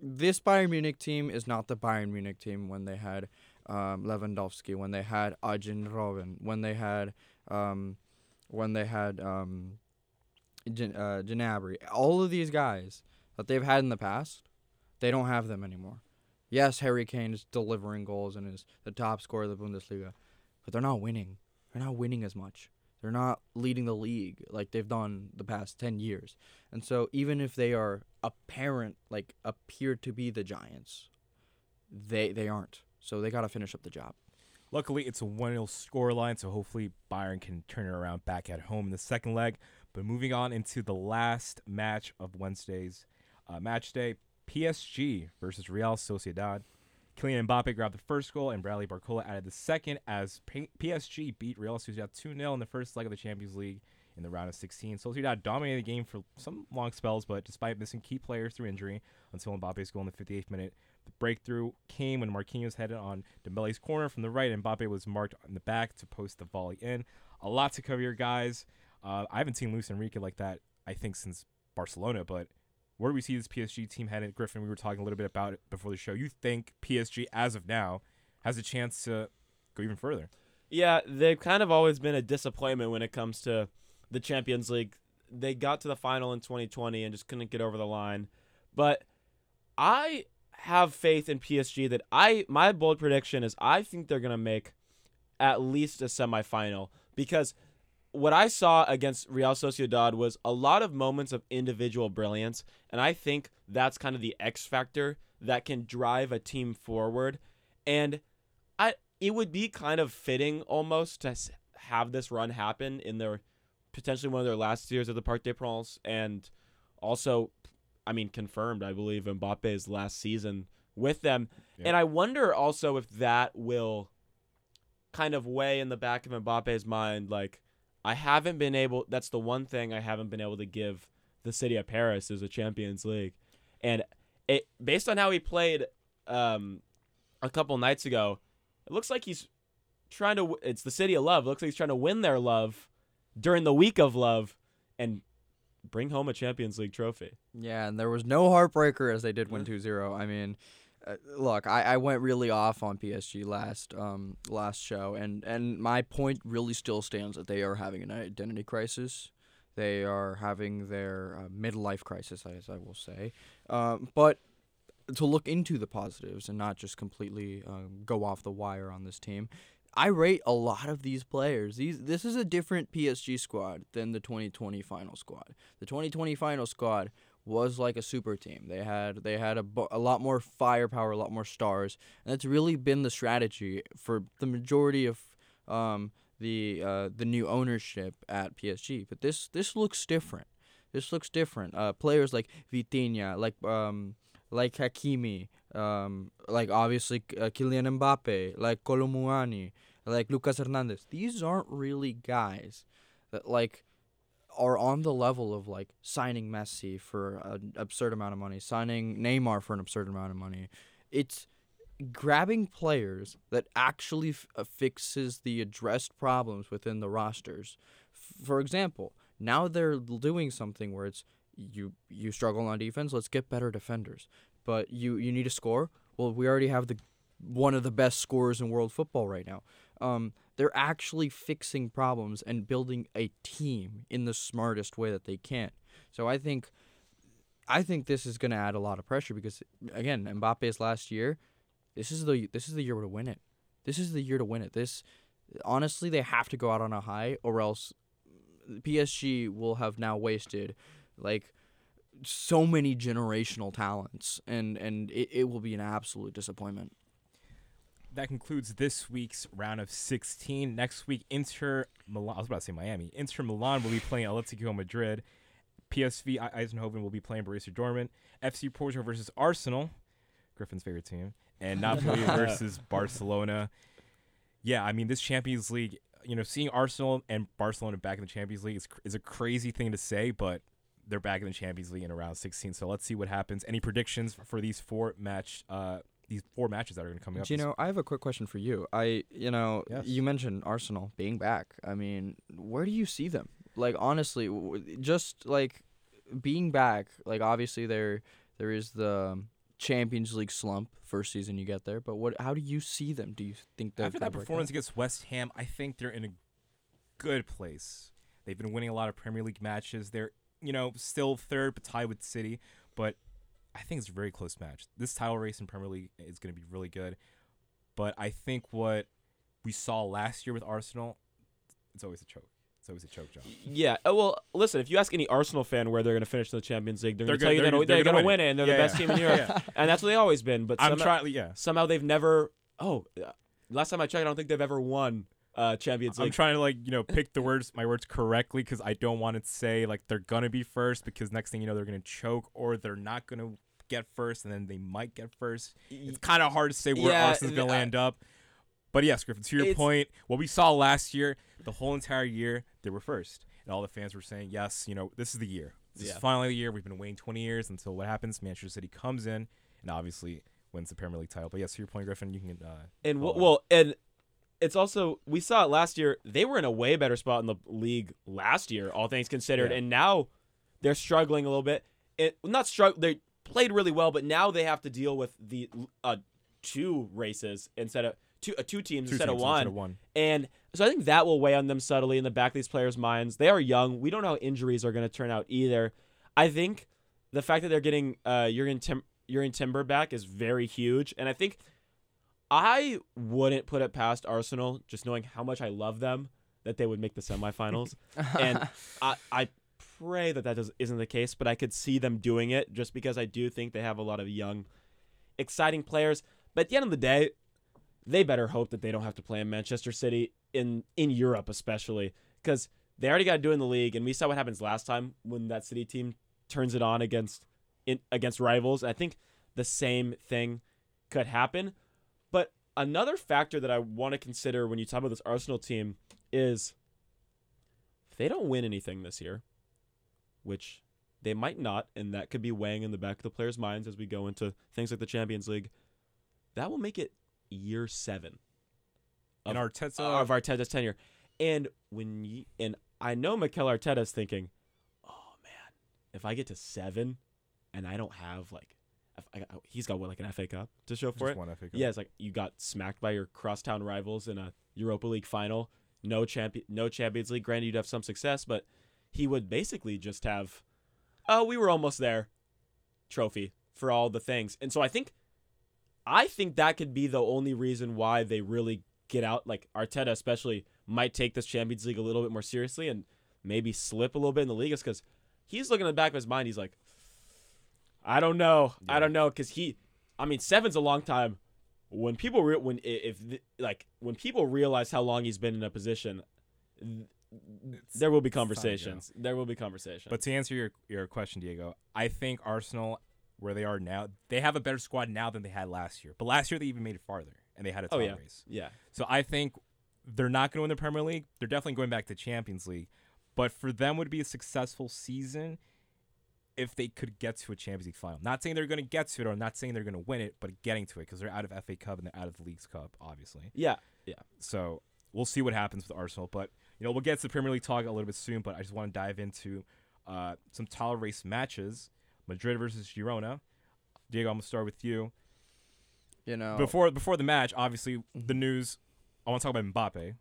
This Bayern Munich team is not the Bayern Munich team when they had um, Lewandowski, when they had Arjen when they had um, when they had um, Gen- uh, Gnabry. All of these guys that they've had in the past, they don't have them anymore. Yes, Harry Kane is delivering goals and is the top scorer of the Bundesliga, but they're not winning. They're not winning as much. They're not leading the league like they've done the past 10 years. And so even if they are apparent like appear to be the Giants, they they aren't. So they got to finish up the job. Luckily, it's a 1 0 scoreline, so hopefully Bayern can turn it around back at home in the second leg. But moving on into the last match of Wednesday's uh, match day PSG versus Real Sociedad. Kylian Mbappe grabbed the first goal, and Bradley Barcola added the second as PSG beat Real Sociedad 2 0 in the first leg of the Champions League in the round of 16. Sociedad dominated the game for some long spells, but despite missing key players through injury until Mbappe's goal in the 58th minute, the breakthrough came when Marquinhos headed on Dembele's corner from the right, and Mbappe was marked on the back to post the volley in. A lot to cover here, guys. Uh, I haven't seen Luis Enrique like that, I think, since Barcelona, but where do we see this PSG team headed? Griffin, we were talking a little bit about it before the show. You think PSG, as of now, has a chance to go even further? Yeah, they've kind of always been a disappointment when it comes to the Champions League. They got to the final in 2020 and just couldn't get over the line. But I have faith in PSG that I my bold prediction is I think they're going to make at least a semifinal because what I saw against Real Sociedad was a lot of moments of individual brilliance and I think that's kind of the X factor that can drive a team forward and I it would be kind of fitting almost to have this run happen in their potentially one of their last years at the Parc des Princes and also I mean confirmed I believe Mbappe's last season with them Yeah. and I wonder also if that will kind of weigh in the back of Mbappe's mind like I haven't been able that's the one thing I haven't been able to give the city of Paris is a Champions League and it based on how he played um a couple nights ago It looks like he's trying to. It's the city of love. It looks like he's trying to win their love during the week of love and bring home a Champions League trophy. Yeah, and there was no heartbreaker as they did win 2-0. I mean, uh, look, I, I went really off on PSG last um last show, and and my point really still stands that they are having an identity crisis. They are having their uh, midlife crisis, as I will say. Um, but to look into the positives and not just completely um, go off the wire on this team. I rate a lot of these players. These this is a different PSG squad than the 2020 final squad. The 2020 final squad was like a super team. They had they had a, a lot more firepower, a lot more stars, and that's really been the strategy for the majority of um, the uh, the new ownership at PSG. But this this looks different. This looks different. Uh, players like Vitinha, like um, like Hakimi, um, like obviously uh, Kylian Mbappe, like Kolo Muani, like Lucas Hernandez. These aren't really guys that like are on the level of like signing Messi for an absurd amount of money, signing Neymar for an absurd amount of money. It's grabbing players that actually f- uh, fixes the addressed problems within the rosters. F- for example, now they're doing something where it's you you struggle on defense, let's get better defenders. But you you need to score. Well, we already have the one of the best scorers in world football right now. Um, they're actually fixing problems and building a team in the smartest way that they can. So I think I think this is going to add a lot of pressure because again, Mbappe's last year, this is the this is the year to win it. This is the year to win it. This honestly, they have to go out on a high or else PSG will have now wasted like so many generational talents and and it, it will be an absolute disappointment. that concludes this week's round of 16. Next week, Inter Milan. I was about to say Miami. Inter Milan will be playing Atletico Madrid. PSV Eindhoven will be playing Borussia Dortmund. FC Porto versus Arsenal, Griffin's favorite team, and Napoli versus Barcelona. Yeah, I mean this Champions League. You know, seeing Arsenal and Barcelona back in the Champions League is is a crazy thing to say, but they're back in the Champions League in around 16. So let's see what happens. Any predictions for these four match? Uh, these four matches that are going to come up. Do you know, I have a quick question for you. I, you know, Yes. you mentioned Arsenal being back. I mean, where do you see them? Like honestly, just like being back. Like obviously there there is the Champions League slump first season you get there, but what? How do you see them? Do you think that After that performance against West Ham, I think they're in a good place. They've been winning a lot of Premier League matches. They're, you know, still third, but tied with City. But I think it's a very close match. This title race in Premier League is going to be really good. But I think what we saw last year with Arsenal, it's always a choke. It's always a choke job. Yeah. uh, Well, listen. If you ask any Arsenal fan where they're going to finish in the Champions League, they're, They're going to tell you they're, they're- they're, going gonna win it, and they're Yeah, the best yeah. team in Europe, Yeah. and that's what they've always been. But I'm somehow, trying. Yeah, somehow they've never. Oh, last time I checked, I don't think they've ever won uh, Champions I'm trying to like you know pick the words my words correctly because I don't want to say like they're gonna be first because next thing you know they're gonna choke or they're not gonna get first and then they might get first. It's kind of hard to say where Yeah, Arsenal's gonna I- land up. But yes, Griffin, to your point, what we saw last year, the whole entire year, they were first, and all the fans were saying, "Yes, you know, this is the year. This Yeah. is finally the year. We've been waiting 20 years until what happens? Manchester City comes in and obviously wins the Premier League title. But yes, to your point, Griffin, you can. Uh, and well, and it's also we saw it last year. They were in a way better spot in the league last year, all things considered, Yeah. and now they're struggling a little bit. It not struggle. They played really well, but now they have to deal with the uh, two races instead of two uh, two teams two instead, of teams one. instead of one. And so I think that will weigh on them subtly in the back of these players' minds. They are young. We don't know how injuries are going to turn out either. I think the fact that they're getting uh, Jurgen, Tim- Jurgen Timber back is very huge. And I think I wouldn't put it past Arsenal, just knowing how much I love them, that they would make the semifinals. and I, I pray that that does, isn't the case, but I could see them doing it just because I do think they have a lot of young, exciting players. But at the end of the day, they better hope that they don't have to play in Manchester City in in Europe, especially because they already got to do in the league, and we saw what happens last time when that City team turns it on against in, against rivals. I think the same thing could happen. Another factor that I want to consider when you talk about this Arsenal team is if they don't win anything this year, which they might not, and that could be weighing in the back of the players' minds as we go into things like the Champions League. That will make it year seven of, And Arteta- of Arteta's tenure. And when you, and I know Mikel Arteta's thinking, oh man, if I get to seven, and I don't have like, I, he's got what like an FA Cup to show for Just it. one FA Cup. Yeah, it's like you got smacked by your crosstown rivals in a Europa League final. No champion, no Champions League. Granted, you'd have some success, but he would basically just have, oh, we were almost there, trophy for all the things. And so I think, I think that could be the only reason why they really get out. Like Arteta, especially, might take this Champions League a little bit more seriously and maybe slip a little bit in the league, is because he's looking in the back of his mind. He's like, I don't know, I don't know, because he, I mean, seven's a long time when people re- when if like when people realize how long he's been in a position th- there will be conversations there will be conversations But to answer your your question, Diego, I think Arsenal, where they are now, they have a better squad now than they had last year. But last year they even made it farther, and they had a oh yeah race. yeah So I think they're not going to win the Premier League. They're definitely going back to Champions League. But for them would be a successful season if they could get to a Champions League final. Not saying they're going to get to it or not saying they're going to win it, but getting to it because they're out of FA Cup and they're out of the League's Cup, obviously. yeah yeah So we'll see what happens with Arsenal. But you know, we'll get to the Premier League talk a little bit soon. But I just want to dive into uh, some title race matches: Madrid versus Girona. Diego, I'm gonna start with you. You know, Before before the match, obviously the news. I want to talk about Mbappe.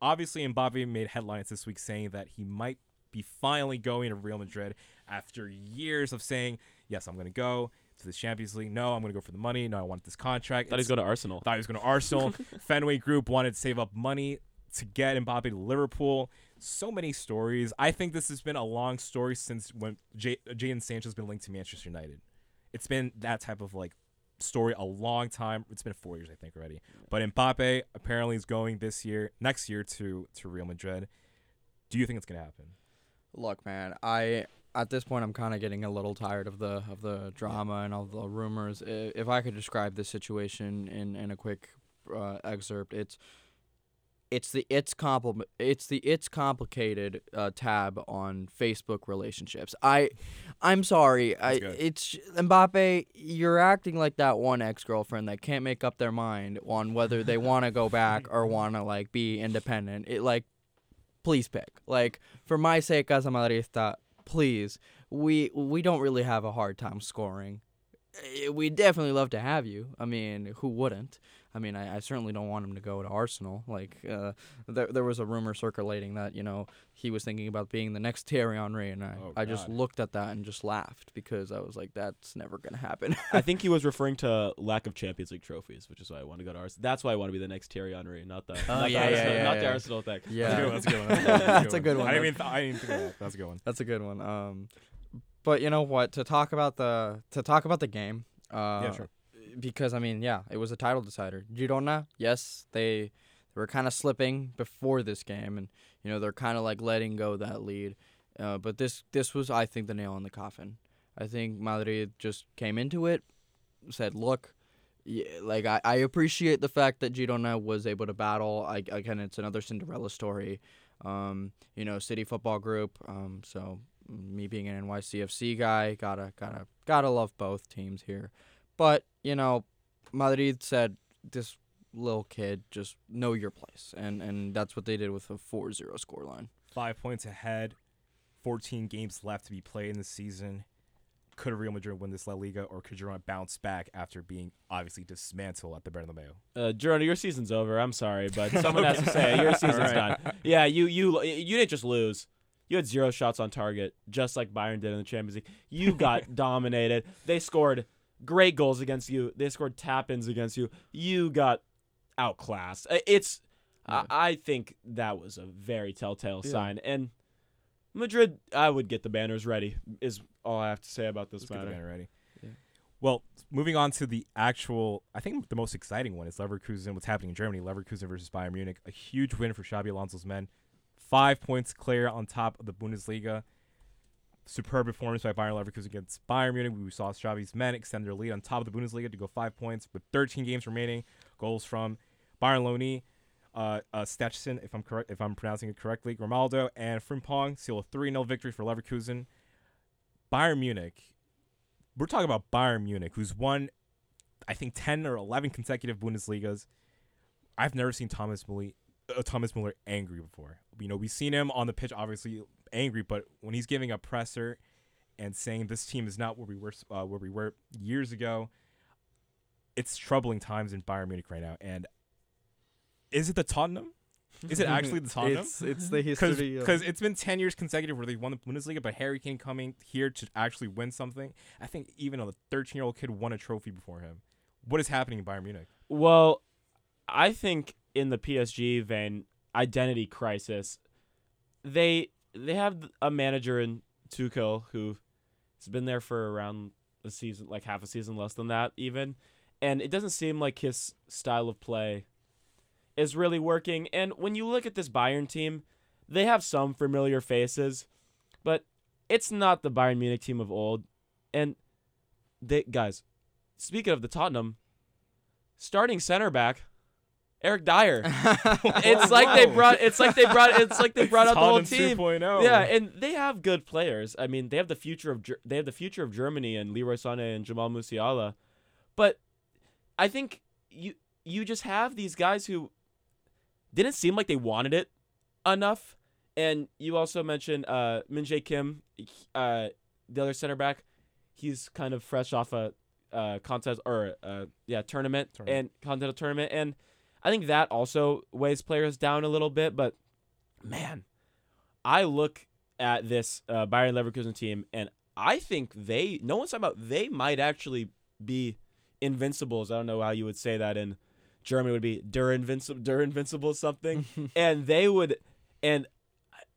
Obviously, Mbappe made headlines this week saying that he might be finally going to Real Madrid after years of saying, "Yes, I'm going to go to the Champions League. No, I'm going to go for the money. No, I want this contract." thought he's going to arsenal thought he was going to Arsenal. Fenway Group wanted to save up money to get Mbappe to Liverpool. So many stories. I think this has been a long story since when J- Jadon Sancho's been linked to Manchester United. It's been that type of like story a long time. It's been four years, I think, already. But Mbappe apparently is going this year, next year to to Real Madrid. Do you think it's going to happen? Look, man, I at this point I'm kind of getting a little tired of the of the drama and all the rumors. If I could describe this situation in in a quick uh, excerpt, it's it's the it's compli- it's the it's complicated uh, tab on Facebook relationships. I I'm sorry. I it's Mbappe, you're acting like that one ex-girlfriend that can't make up their mind on whether they want to go back or want to like be independent. It like please pick. Like for my sake as a Madridista, please. We we don't really have a hard time scoring. Eh, We definitely love to have you. I mean, who wouldn't? I mean, I, I certainly don't want him to go to Arsenal. Like, uh, there, there was a rumor circulating that you know he was thinking about being the next Thierry Henry, and I, Oh, I just looked at that and just laughed because I was like, that's never gonna happen. i think he was referring to lack of champions league trophies which is why i want to go to arsenal that's why i want to be the next Thierry Henry not the not the Oh, yeah, arsenal, yeah, not the arsenal thing yeah, That's a good one. That's a good one. That's a good one. I didn't th- I didn't even think of that. That's a good one. That's a good one. Um, but you know what? To talk about the to talk about the game. Uh, Yeah, sure. Because I mean, yeah, it was a title decider. Girona, yes, they they were kind of slipping before this game, and you know they're kind of like letting go that lead. Uh, but this this was, I think, the nail in the coffin. I think Madrid just came into it, said, "Look." Yeah, like I, I appreciate the fact that Girona was able to battle. I again, it's another Cinderella story. Um, you know, City Football Group. Um, so me being an NYCFC guy, gotta gotta gotta love both teams here. But you know, Madrid said this little kid just know your place, and and that's what they did with a 4-0 scoreline. Five points ahead, 14 games left to be played in the season. Could Real Madrid win this La Liga, or could Girona bounce back after being obviously dismantled at the Bernabeu? Uh, Girona, your season's over. I'm sorry, but someone has to say it. Your season's done. Yeah, you you you didn't just lose. You had zero shots on target, just like Bayern did in the Champions League. You got dominated. They scored great goals against you. They scored tap-ins against you. You got outclassed. I- It's. I I think that was a very telltale Yeah. sign. And Madrid, I would get the banners ready. Is all I have to say about this Let's get the banner ready. Yeah. Well, moving on to the actual, I think the most exciting one is Leverkusen. What's happening in Germany? Leverkusen versus Bayern Munich. A huge win for Xabi Alonso's men. Five points clear on top of the Bundesliga. Superb performance by Bayern Leverkusen against Bayern Munich. We saw Xabi's men extend their lead on top of the Bundesliga to go five points with 13 games remaining. Goals from Bayern Loni, uh, uh, Stechson, if I'm correct, if I'm pronouncing it correctly, Grimaldo, and Frimpong seal a 3-0 victory for Leverkusen. Bayern Munich. We're talking about Bayern Munich, who's won, I think, 10 or 11 consecutive Bundesligas. I've never seen Thomas Muller, uh, Thomas Muller angry before. You know, we've seen him on the pitch, obviously angry, but when he's giving a presser and saying this team is not where we were, uh, where we were years ago, it's troubling times in Bayern Munich right now. And is it the Tottenham? Is it actually the Tottenham? It's it's the history. Because it's been 10 years consecutive where they won the Bundesliga, but Harry Kane coming here to actually win something. I think even a 13 year old kid won a trophy before him. What is happening in Bayern Munich? Well, I think in the PSG vein, identity crisis. They they have a manager in Tuchel who has been there for around a season, like half a season, less than that even, and it doesn't seem like his style of play is really working. And when you look at this Bayern team, they have some familiar faces, but it's not the Bayern Munich team of old. And they guys, speaking of the Tottenham, starting center back, Eric Dier. it's like they brought it's like they brought it's like they brought out the whole team. 2.0. Yeah, and they have good players. I mean, they have the future of they have the future of Germany and Leroy Sané and Jamal Musiala. But I think you you just have these guys who didn't seem like they wanted it enough. And you also mentioned uh Min Jae Kim, uh the other center back. He's kind of fresh off a uh contest or uh yeah, tournament, Tournament. and continental tournament and I think that also weighs players down a little bit, but man, I look at this uh, Bayern Leverkusen team, and I think they. No one's talking about they might actually be invincibles. I don't know how you would say that in German. Would be der invincible, der invincible something, and they would, and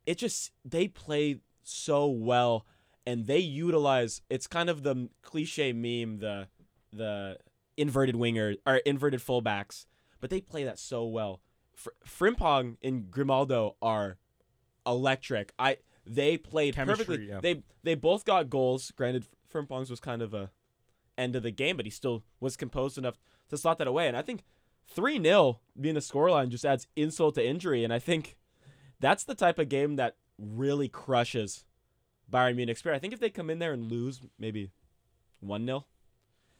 it just they play so well, and they utilize. It's kind of the cliche meme, the the inverted winger or inverted fullbacks, but they play that so well. Fr- Frimpong and Grimaldo are electric. I they played Chemistry, perfectly. yeah. They they both got goals. Granted, Frimpong's was kind of a end of the game, but he still was composed enough to slot that away. And I think three 0 being the scoreline just adds insult to injury. And I think that's the type of game that really crushes Bayern Munich spirit. I think if they come in there and lose maybe one 0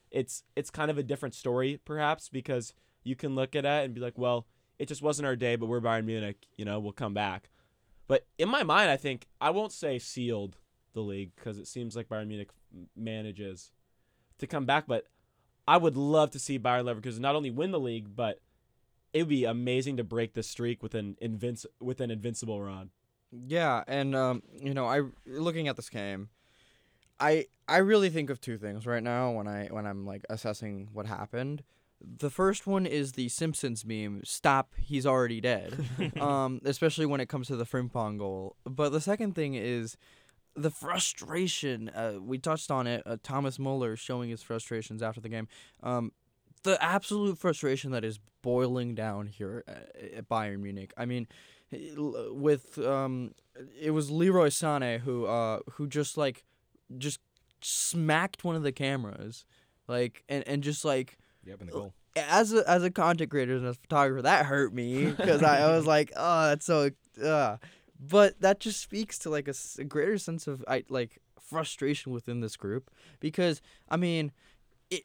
it's it's kind of a different story perhaps because you can look at it and be like, well, it just wasn't our day, but we're Bayern Munich, you know, we'll come back. But in my mind, I think I won't say sealed the league because it seems like Bayern Munich manages to come back. But I would love to see Bayern Leverkusen not only win the league, but it would be amazing to break the streak with an invinci- with an invincible run. Yeah, and um, you know, I looking at this game, I I really think of two things right now when I when I'm like assessing what happened. The first one is the Simpsons meme, "Stop, he's already dead," um, especially when it comes to the Frimpong goal. But the second thing is the frustration. Uh, we touched on it. Uh, Thomas Muller showing his frustrations after the game. Um, the absolute frustration that is boiling down here at, at Bayern Munich. I mean, with um, it was Leroy Sané who uh who just like just smacked one of the cameras, like and and just like Yep, in the goal. as a as a content creator and as a photographer, that hurt me because I, I was like, oh, that's so. Uh. But that just speaks to like a greater sense of I like frustration within this group because I mean, it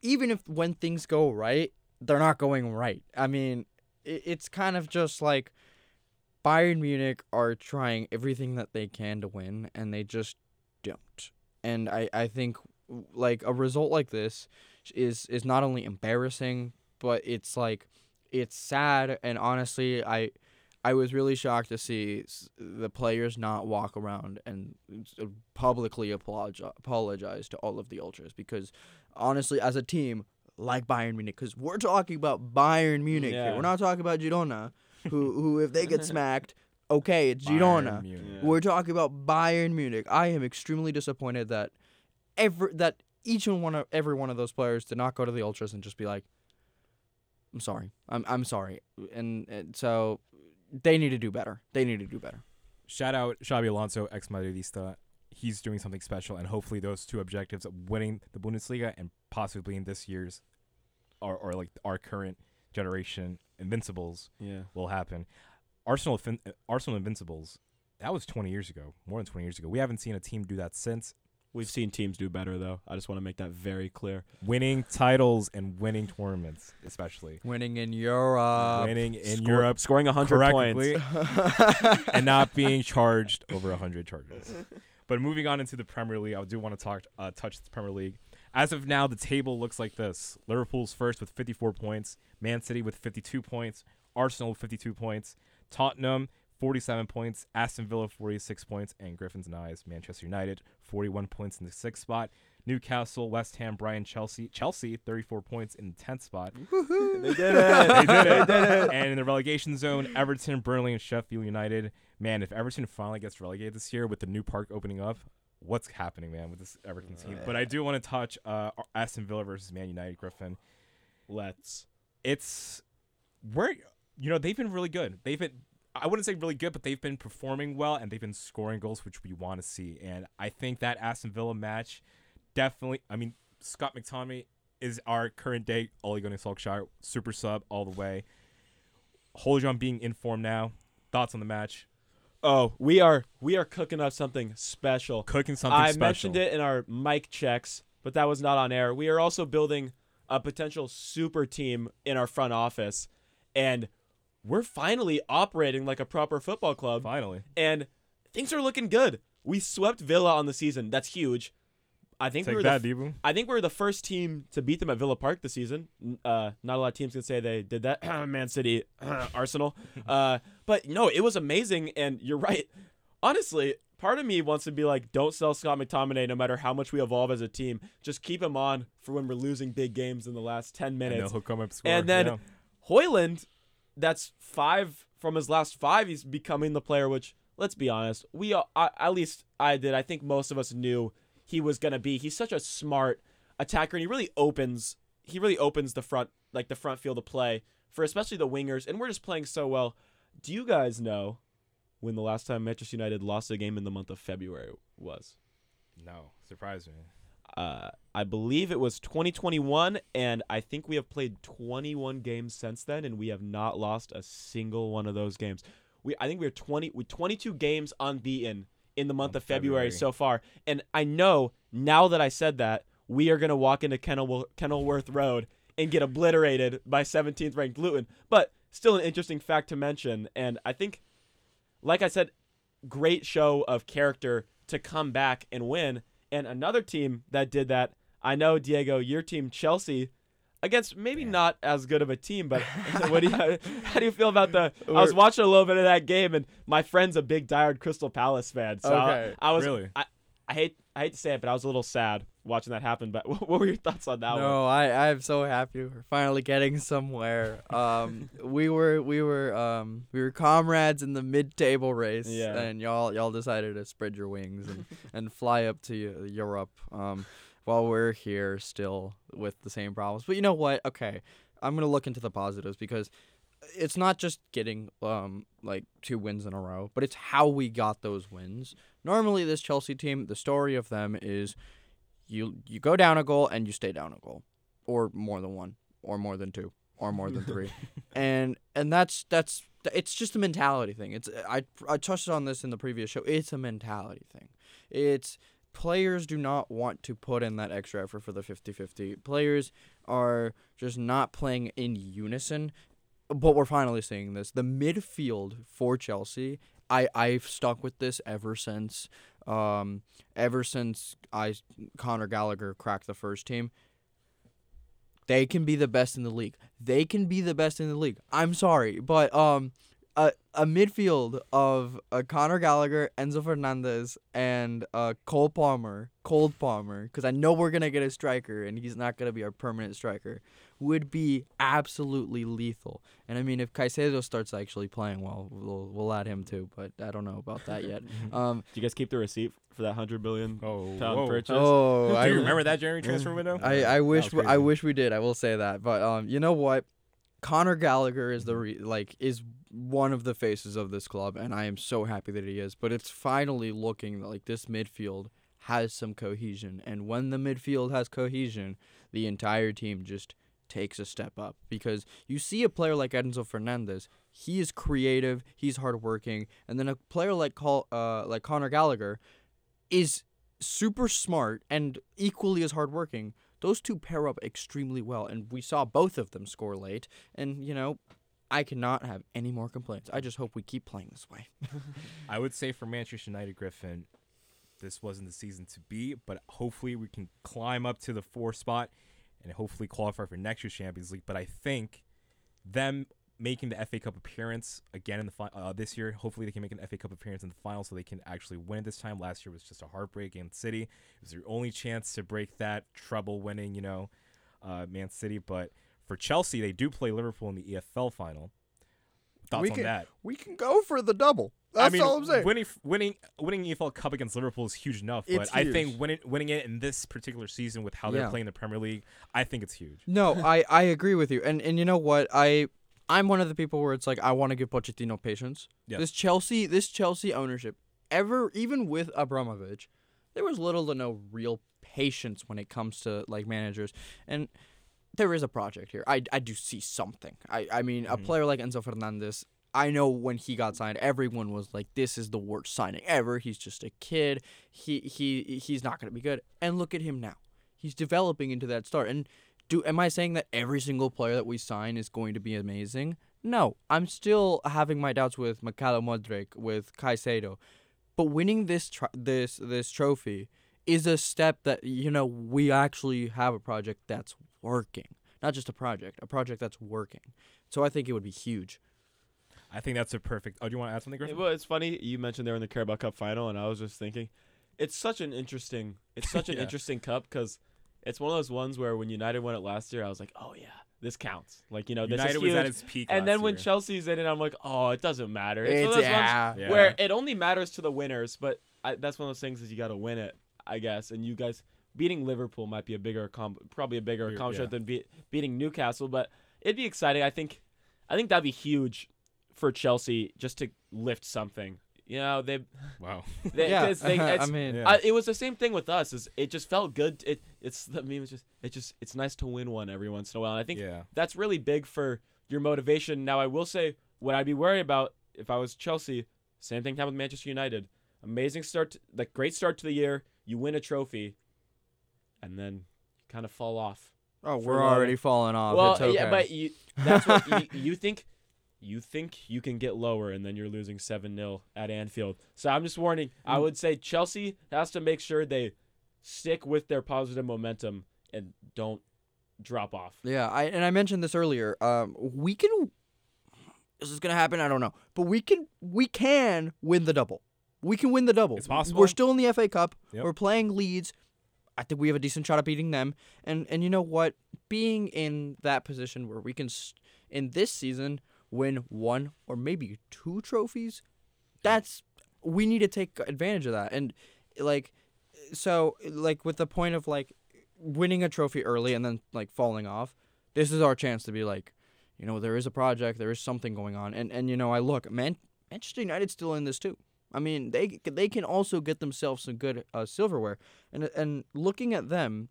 even if when things go right, they're not going right. I mean, it, it's kind of just like Bayern Munich are trying everything that they can to win, and they just don't. And I I think like a result like this is is not only embarrassing, but it's like it's sad and honestly I I was really shocked to see the players not walk around and publicly apologize apologize to all of the ultras because honestly as a team like Bayern Munich cuz we're talking about Bayern Munich here. Yeah. We're not talking about Girona who who if they get smacked okay, it's Bayern Girona. Munich. Yeah. We're talking about Bayern Munich. I am extremely disappointed that every that each and one of every one of those players did not go to the ultras and just be like, "I'm sorry, I'm I'm sorry," and, and so they need to do better. They need to do better. Shout out Xabi Alonso, ex Madridista. He's doing something special, and hopefully those two objectives of winning the Bundesliga and possibly in this year's or, or like our current generation invincibles Yeah. will happen. Arsenal fin- Arsenal invincibles that was 20 years ago, more than 20 years ago. We haven't seen a team do that since. We've seen teams do better though. I just want to make that very clear. Winning titles and winning tournaments, especially Winning in Europe. winning in Score- Europe scoring 100 points. and not being charged over 100 charges. But moving on into the Premier League, I do want to talk uh, touch the Premier League. As of now, the table looks like this: Liverpool's first with 54 points, Man City with 52 points, Arsenal with 52 points, Tottenham 47 points, Aston Villa 46 points, and Griffins and Eyes Manchester United 41 points in the sixth spot. Newcastle, West Ham, Brighton, Chelsea, Chelsea 34 points in the 10th spot. they did it. they did it. And in the relegation zone, Everton, Burnley, and Sheffield United. Man, if Everton finally gets relegated this year with the new park opening up, what's happening, man, with this Everton team? But I do want to touch uh, Aston Villa versus Man United, Griffin. Let's. It's where you know they've been really good. They've been I wouldn't say really good, but they've been performing well and they've been scoring goals, which we want to see. And I think that Aston Villa match definitely. I mean, Scott McTominay is our current day Ole Gunnar Solskjaer super sub all the way. Højlund being in form now. Thoughts on the match? Oh, we are we are cooking up something special. Cooking something special. I special. mentioned it in our mic checks, but that was not on air. We are also building a potential super team in our front office, and we're finally operating like a proper football club. Finally. and things are looking good. We swept Villa on the season. That's huge. I think we Take were that, the. I think we're the first team to beat them at Villa Park this season. Uh, not a lot of teams can say they did that. Man City, Arsenal. Uh, but no, it was amazing. And you're right. Honestly, part of me wants to be like, don't sell Scott McTominay no matter how much we evolve as a team. Just keep him on for when we're losing big games in the last 10 And minutes. he'll come up and score. And then yeah. Højlund, that's five from his last five. He's becoming the player which, let's be honest, we all, I, at least I did. I think most of us knew he was gonna be. He's such a smart attacker, and he really opens. He really opens the front, like the front field of play for especially the wingers. And we're just playing so well. Do you guys know when the last time Manchester United lost a game in the month of February was? no, surprise me. Uh, I believe it was 2021, and I think we have played 21 games since then, and we have not lost a single one of those games. We, I think we're 20, we 22 games unbeaten in the month of February, February. so far, and I know now that I said that we are gonna walk into Kenil- Kenilworth Road and get obliterated by 17th ranked Luton, but still an interesting fact to mention, and I think, like I said, great show of character to come back and win. And another team that did that, I know Diego, your team Chelsea, against maybe not as good of a team, but what do you, how do you feel about the? I was watching a little bit of that game, and my friend's a big diehard Crystal Palace fan, so Okay. I, I was Really? I, I hate I hate to say it, but I was a little sad watching that happen. But what were your thoughts on that one? No, I I'm so happy we're finally getting somewhere. Um, we were we were um we were comrades in the mid-table race, Yeah. and y'all y'all decided to spread your wings and, and fly up to Europe. Um, while we're here still with the same problems. But you know what? Okay, I'm gonna look into the positives because it's not just getting um like two wins in a row, but it's how we got those wins. Normally, this Chelsea team, the story of them is you you go down a goal and you stay down a goal, or more than one, or more than two, or more than three, and and that's that's it's just a mentality thing. It's I I touched on this in the previous show. It's a mentality thing. It's players do not want to put in that extra effort for the 50-50. Players are just not playing in unison. But we're finally seeing this. The midfield for Chelsea, I I've stuck with this ever since um ever since I Connor Gallagher cracked the first team. They can be the best in the league. They can be the best in the league. I'm sorry, but um a, a midfield of uh, Connor Gallagher, Enzo Fernandez, and uh, Cole Palmer, Cold Palmer, because I know we're gonna get a striker, and he's not gonna be our permanent striker, would be absolutely lethal. And I mean, if Caicedo starts actually playing well, we'll we'll add him too, but I don't know about that yet. Um, Do you guys keep the receipt for that hundred billion Oh, pound whoa. purchase? oh, Do I you remember that Jeremy transfer window? I, I wish was I wish we did. I will say that. But um, you know what? Connor Gallagher is the re- like is one of the faces of this club, and I am so happy that he is. But it's finally looking like this midfield has some cohesion, and when the midfield has cohesion, the entire team just takes a step up because you see a player like Enzo Fernandez. He is creative. He's hardworking, and then a player like Col- uh like Connor Gallagher is super smart and equally as hardworking. Those two pair up extremely well, and we saw both of them score late. And you know, I cannot have any more complaints. I just hope we keep playing this way. I would say for Manchester United, Griffin, this wasn't the season to be, but hopefully we can climb up to the four spot and hopefully qualify for next year's Champions League. But I think them making the FA Cup appearance again in the fi- uh, this year, hopefully they can make an FA Cup appearance in the final so they can actually win it this time. Last year was just a heartbreak against City. It was their only chance to break that trouble winning, you know, uh, Man City. But for Chelsea, they do play Liverpool in the EFL final. Thoughts we on can that? we can go for the double. That's I mean, all I'm saying. winning winning winning EFL Cup against Liverpool is huge enough, but It's I huge. think winning winning it in this particular season with how they're playing the Premier League, I think it's huge. No, I, I agree with you. And and you know what? I I'm one of the people where it's like I want to give Pochettino patience. Yeah. This Chelsea this Chelsea ownership, ever even with Abramovich, there was little to no real patience when it comes to like managers. And there is a project here. I, I do see something. I, I mean, a mm-hmm. player like Enzo Fernandez, I know when he got signed, everyone was like, "This is the worst signing ever. He's just a kid. He he he's not to be good." And look at him now. He's developing into that star. And do am I saying that every single player that we sign is going to be amazing? No, I'm still having my doubts with Mykhailo Mudryk, with Caicedo, but winning this this this trophy is a step that you know we actually have a project that's working, not just a project, a project that's working. So I think it would be huge. I think that's a perfect. Oh, do you want to add something, Griffin? Well, it's funny you mentioned they were in the Carabao Cup final, and I was just thinking, it's such an interesting, it's such an Yeah. interesting cup because it's one of those ones where when United won it last year, I was like, oh yeah, this counts. Like you know, this United is was at its peak. and last then when year. Chelsea's in it, I'm like, oh, it doesn't matter. It's, one It's- of those yeah. ones Yeah. where it only matters to the winners, but I, that's one of those things is you got to win it, I guess. And you guys beating Liverpool might be a bigger, accom- probably a bigger Bigger- accomplishment yeah. than be- beating Newcastle, but it'd be exciting. I think, I think that'd be huge for Chelsea just to lift something. You know, they, wow, they, Yeah, 'cause they I mean, Yeah. I, it was the same thing with us. Is it just felt good? It it's the meme was just it just it's nice to win one every once in a while. And I think yeah, that's really big for your motivation. Now, I will say what I'd be worried about if I was Chelsea. Same thing happened with Manchester United. Amazing start, to, like great start to the year. You win a trophy, and then kind of fall off. Oh, we're a lot of- already falling off. well, it's okay. yeah, but you, that's what you, you think. You think you can get lower, and then you're losing seven 0 at Anfield. So I'm just warning. I would say Chelsea has to make sure they stick with their positive momentum and don't drop off. Yeah, I and I mentioned this earlier. Um, we can. Is this is gonna happen. I don't know, but we can. We can win the double. We can win the double. It's possible. We're still in the FA Cup. Yep. We're playing Leeds. I think we have a decent shot at beating them. And and you know what? Being in that position where we can, s- in this season, win one or maybe two trophies, that's we need to take advantage of that. And like, so like with the point of like winning a trophy early and then like falling off, this is our chance to be like, you know, there is a project, there is something going on, and and you know, I look, Man- Manchester United's still in this too. I mean, they they can also get themselves some good uh, silverware, and and looking at them,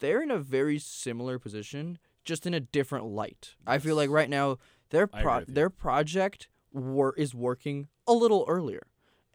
they're in a very similar position, just in a different light. I feel like right now their pro- their project wor- is working a little earlier,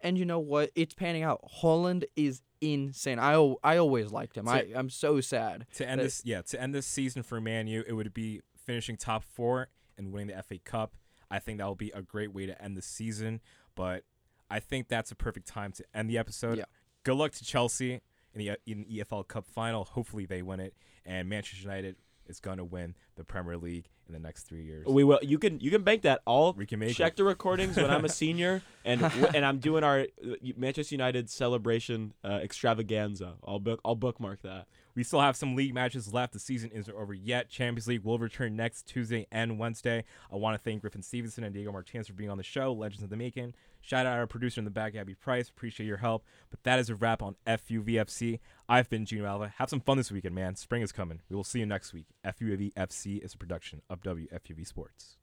and you know what? It's panning out. Højlund is insane. I al- I always liked him. So- I I'm so sad. to end that- this, yeah, to end this season for Man U, it would be finishing top four and winning the FA Cup. I think that will be a great way to end the season. But I think that's a perfect time to end the episode. Yeah. Good luck to Chelsea in the in the EFL Cup final. Hopefully they win it, and Manchester United is going to win the Premier League in the next three years. We will. You can you can bank that. All We can make check it. the recordings when I'm a senior and and I'm doing our uh, Manchester United celebration uh, extravaganza. I'll book I'll bookmark that. We still have some league matches left. The season isn't over yet. Champions League will return next Tuesday and Wednesday. I want to thank Griffin Stevenson and Diego Martinez for being on the show. Legends of the Making. Shout out our producer in the back, Abby Price. Appreciate your help. But that is a wrap on FUVFC. I've been Gino Alva. Have some fun this weekend, man. Spring is coming. We will see you next week. FUVFC is a production of WFUV Sports.